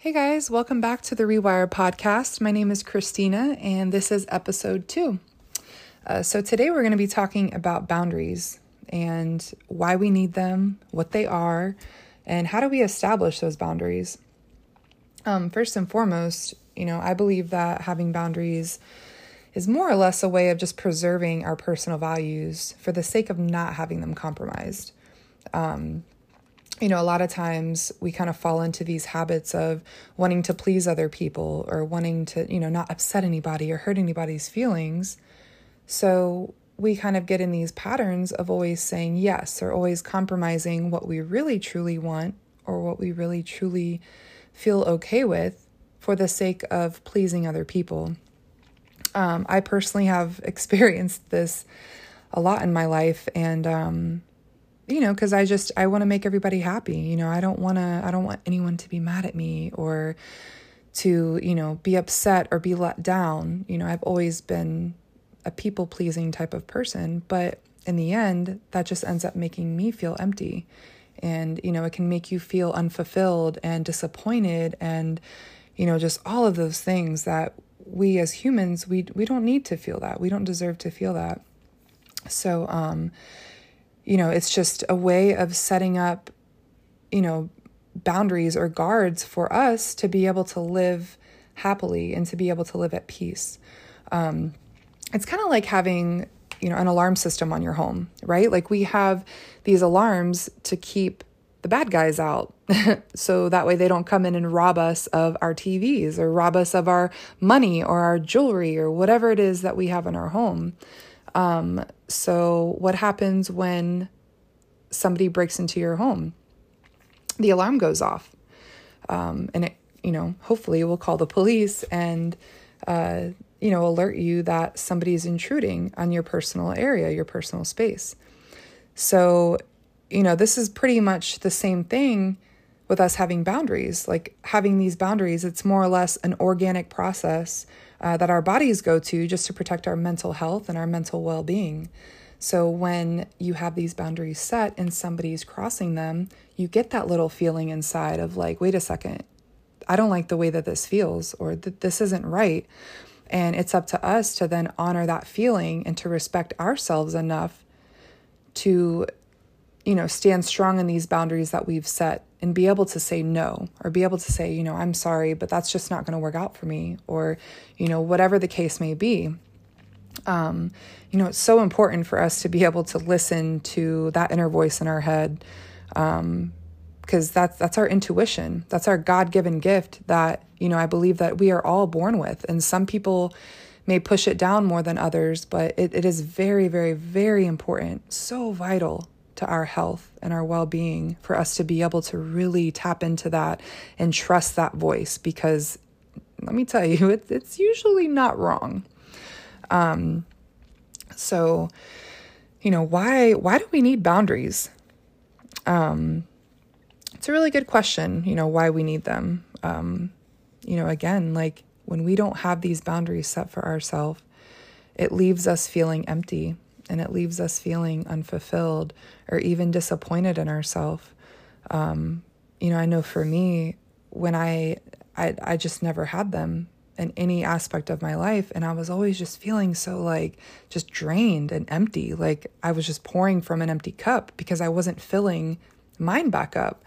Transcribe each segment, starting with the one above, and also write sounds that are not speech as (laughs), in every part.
Hey guys, welcome back to the Rewire podcast. My name is Kristina, and this is episode two. Uh, so, today we're going to be talking about boundaries and why we need them, what they are, and how do we establish those boundaries. Um, first and foremost, you know, I believe that having boundaries is more or less a way of just preserving our personal values for the sake of not having them compromised. Um, you know, a lot of times we kind of fall into these habits of wanting to please other people or wanting to, you know, not upset anybody or hurt anybody's feelings. So we kind of get in these patterns of always saying yes or always compromising what we really truly want or what we really truly feel okay with for the sake of pleasing other people. Um, I personally have (laughs) experienced this a lot in my life, and um, you know, because I just I want to make everybody happy. You know, I don't want to I don't want anyone to be mad at me or to you know be upset or be let down. You know, I've always been a people pleasing type of person, but in the end, that just ends up making me feel empty. And, you know, it can make you feel unfulfilled and disappointed and, you know, just all of those things that we as humans, we, we don't need to feel that. We don't deserve to feel that. So, um, you know, it's just a way of setting up, you know, boundaries or guards for us to be able to live happily and to be able to live at peace. Um, it's kind of like having you know an alarm system on your home right like we have these alarms to keep the bad guys out (laughs) so that way they don't come in and rob us of our TVs or rob us of our money or our jewelry or whatever it is that we have in our home um, so what happens when somebody breaks into your home the alarm goes off um, and it you know hopefully will call the police and uh, you know, alert you that somebody is intruding on your personal area, your personal space. So, you know, this is pretty much the same thing with us having boundaries. Like having these boundaries, it's more or less an organic process uh, that our bodies go to just to protect our mental health and our mental well being. So when you have these boundaries set and somebody's crossing them, you get that little feeling inside of like, wait a second, I don't like the way that this feels, or that this isn't right. And it's up to us to then honor that feeling and to respect ourselves enough to, you know, stand strong in these boundaries that we've set and be able to say no or be able to say, you know, I'm sorry, but that's just not going to work out for me or, you know, whatever the case may be. Um, you know, it's so important for us to be able to listen to that inner voice in our head. Um, because that's that's our intuition. That's our God-given gift that, you know, I believe that we are all born with. And some people may push it down more than others, but it, it is very, very, very important, so vital to our health and our well-being for us to be able to really tap into that and trust that voice because let me tell you, (laughs) it, it's usually not wrong. Um, so, you know, why why do we need boundaries? Um, it's a really good question, you know, why we need them. Um, you know, again, like when we don't have these boundaries set for ourselves, it leaves us feeling empty and it leaves us feeling unfulfilled or even disappointed in ourselves. Um, you know, I know for me, when I, I, I just never had them in any aspect of my life. And I was always just feeling so like just drained and empty. Like I was just pouring from an empty cup because I wasn't filling mine back up.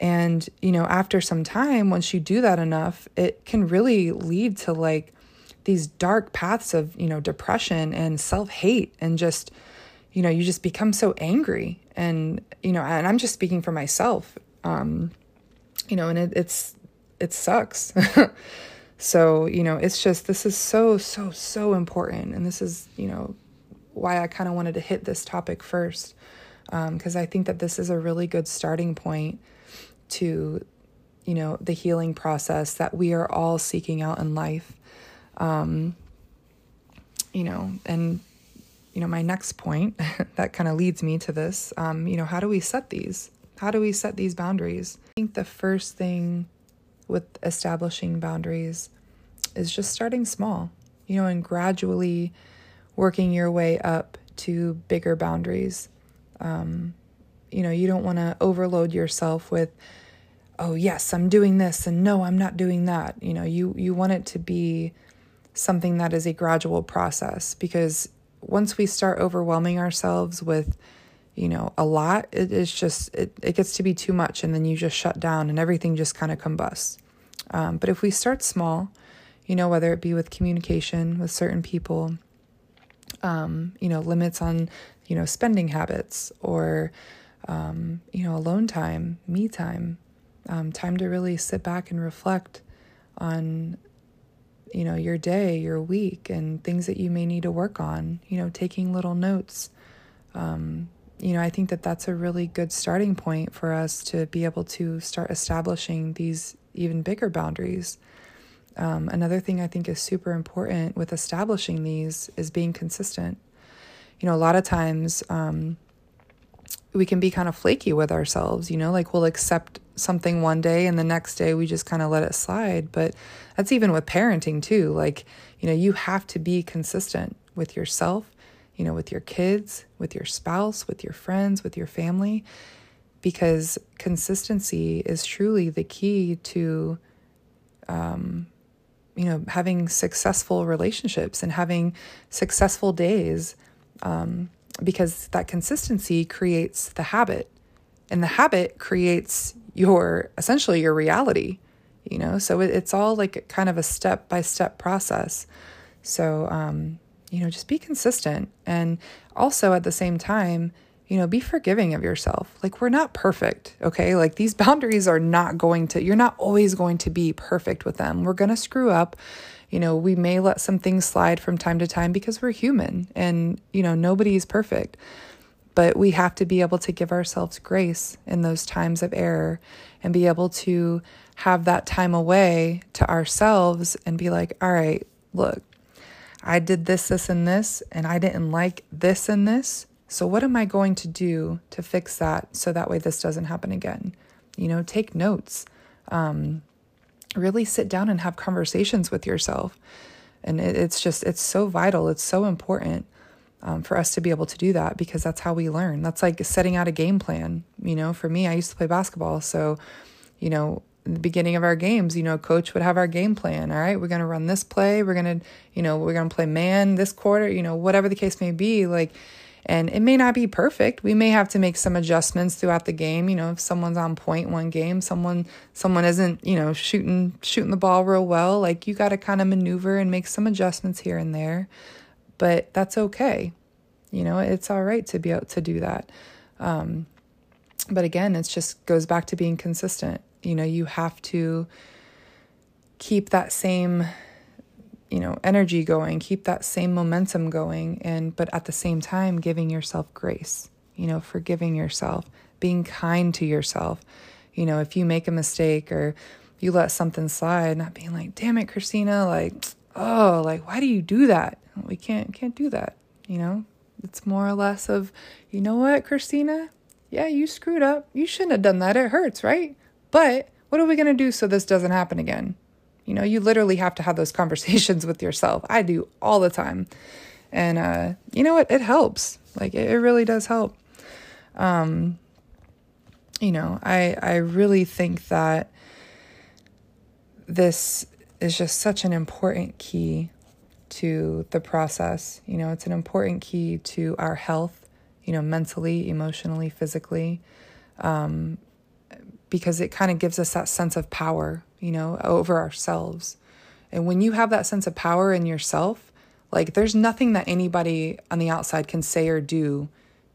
And, you know, after some time, once you do that enough, it can really lead to like these dark paths of, you know, depression and self hate and just, you know, you just become so angry. And, you know, and I'm just speaking for myself. Um, you know, and it, it's, it sucks. (laughs) so, you know, it's just, this is so, so, so important. And this is, you know, why I kind of wanted to hit this topic first. Because um, I think that this is a really good starting point to you know the healing process that we are all seeking out in life um you know and you know my next point (laughs) that kind of leads me to this um you know how do we set these? How do we set these boundaries? I think the first thing with establishing boundaries is just starting small you know and gradually working your way up to bigger boundaries. Um, you know, you don't want to overload yourself with oh yes, I'm doing this and no, I'm not doing that. You know, you you want it to be something that is a gradual process because once we start overwhelming ourselves with you know a lot it is just it, it gets to be too much and then you just shut down and everything just kind of combusts. Um, but if we start small you know whether it be with communication with certain people um, you know limits on you know spending habits or um, you know alone time me time um, time to really sit back and reflect on you know your day your week and things that you may need to work on you know taking little notes. Um, you know i think that that's a really good starting point for us to be able to start establishing these even bigger boundaries. Um, another thing i think is super important with establishing these is being consistent. You know a lot of times um, we can be kind of flaky with ourselves, you know, like we'll accept something one day and the next day we just kind of let it slide. But that's even with parenting too. Like, you know, you have to be consistent with yourself, you know, with your kids, with your spouse, with your friends, with your family, because consistency is truly the key to, um, you know, having successful relationships and having successful days. Um, because that consistency creates the habit. And the habit creates your essentially your reality you know? So it, it's all like kind of a step by step process. So um you know just be consistent. And also at the same time you know be forgiving of yourself like we're not perfect okay like these (laughs) boundaries are not going to you're not always going to be perfect with them we're going to screw up you know, we may let some things slide from time to time because we're human and, you know, nobody is perfect. But we have to be able to give ourselves grace in those times of error and be able to have that time away to ourselves and be like, all right, look, I did this, this, and this, and I didn't like this and this. So, what am I going to do to fix that so that way this doesn't happen again? You know, take notes. Um, really sit down and have conversations with yourself. And it, it's just, it's so vital. It's so important um, for us to be able to do that because that's how we learn. That's like setting out a game plan. You know, for me, I used to play basketball. So, you know, the beginning of our games, you know, coach would have our game plan. All right, we're going to run this play. We're going to, you know, we're going to play man this quarter, you know, whatever the case may be. Like, and it may not be perfect. We may have to make some adjustments throughout the game. You know, if someone's on point one game, someone someone isn't, you know, shooting shooting the ball real well, like you got to kind of maneuver and make some adjustments here and there. But that's okay. You know, it's all right to be able to do that. Um, but again, it just goes back to being consistent. You know, you have to keep that same you know energy going keep that same momentum going and but at the same time giving yourself grace you know forgiving yourself being kind to yourself. You know if you make a mistake or you let something slide not being like damn it kristina like oh like why do you do that? We can't can't do that you know? It's more or less of you know what kristina? Yeah you screwed up. You shouldn't have done that. It hurts right? But what are we going to do so this doesn't happen again you know, you literally have to have those conversations with yourself. I do all the time. And uh, you know what? It, helps. Like it, it really does help. Um, you know, I I really think that this is just such an important key to the process. You know, it's an important key to our health, you know, mentally, emotionally, physically, um, because it kind of gives us that sense of power you know, over ourselves. And when you have that sense of power in yourself, like there's nothing that anybody on the outside can say or do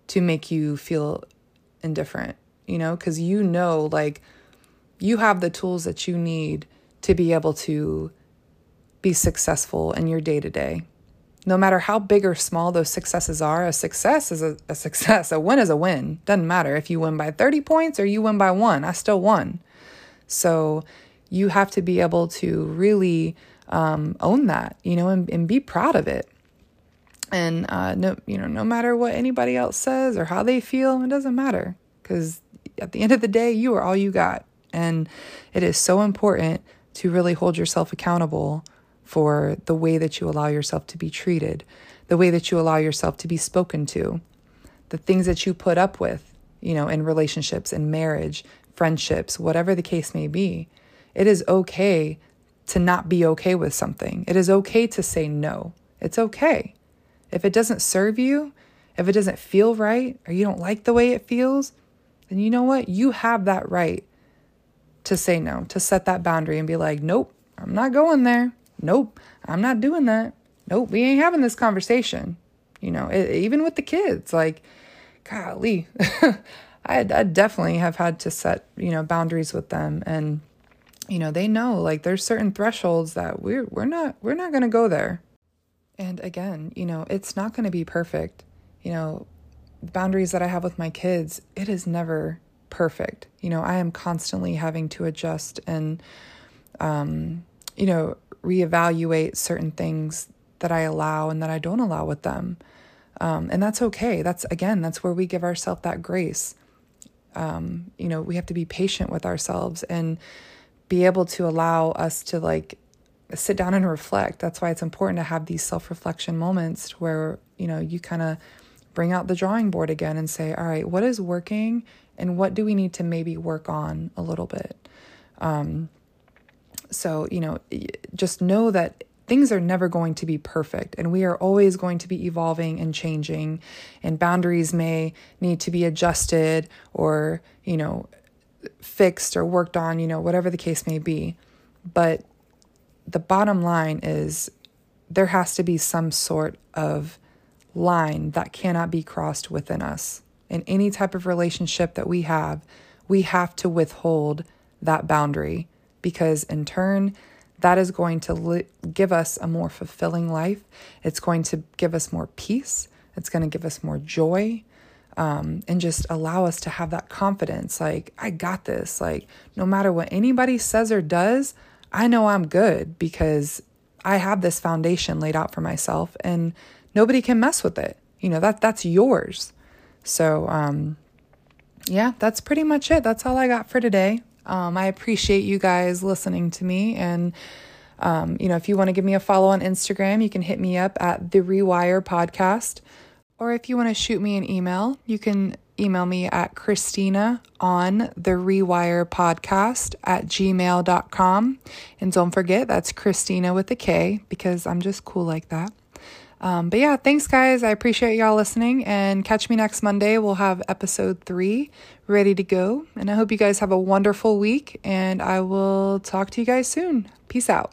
to make you feel indifferent, you know, because you know, like, you have the tools that you need to be able to be successful in your day to day. No matter how big or small those successes are, a success is a, a success. A win is a win. Doesn't matter if you win by 30 points or you win by one, I still won. So you have to be able to really um, own that, you know, and, and be proud of it. And uh, no, you know, no matter what anybody else says or how they feel, it doesn't matter because at the end of the day, you are all you got. And it is so important to really hold yourself accountable for the way that you allow yourself to be treated, the way that you allow yourself to be spoken to, the things that you put up with, you know, in relationships, in marriage, friendships, whatever the case may be. It is okay to not be okay with something. It is okay to say no. It's okay. If it doesn't serve you, if it doesn't feel right, or you don't like the way it feels, then you know what? You have that right to say no, to set that boundary and be like, nope, I'm not going there. Nope, I'm not doing that. Nope, we ain't having this conversation. You know, it, even with the kids, like, golly, (laughs) I, I definitely have had to set, you know, boundaries with them. And, you know, they know like there's certain thresholds that we're, we're not, we're not going to go there. And again, you know, it's not going to be perfect. You know, boundaries that I have with my kids, it is never perfect. You know, I am constantly having to adjust and, um, you know, reevaluate certain things that I allow and that I don't allow with them. Um, and that's okay. That's again, that's where we give ourselves that grace. Um, you know, we have to be patient with ourselves and be able to allow us to like sit down and reflect. That's why it's important to have these self reflection moments where, you know, you kind of bring out the drawing board again and say, all right, what is working and what do we need to maybe work on a little bit? Um, so, you know, just know that things are never going to be perfect and we are always going to be evolving and changing and boundaries may need to be adjusted or, you know, fixed or worked on, you know, whatever the case may be. But the bottom line is there has to be some sort of line that cannot be crossed within us. In any type of relationship that we have, we have to withhold that boundary because, in turn, that is going to li- give us a more fulfilling life. It's going to give us more peace. It's going to give us more joy. Um, and just allow us to have that confidence like, I got this. Like, no matter what anybody says or does, I know I'm good because I have this foundation laid out for myself and nobody can mess with it. You know, that that's yours. So, um, yeah, that's pretty much it. That's all I got for today. Um, I appreciate you guys listening to me. And, um, you know, if you want to give me a follow on Instagram, you can hit me up at The Rewire Podcast. Or if you want to shoot me an email, you can email me at Kristina on the Rewire Podcast at gmail.com. And don't forget, that's Kristina with a K because I'm just cool like that. Um, but yeah, thanks, guys. I appreciate y'all listening and catch me next Monday. We'll have episode three ready to go. And I hope you guys have a wonderful week and I will talk to you guys soon. Peace out.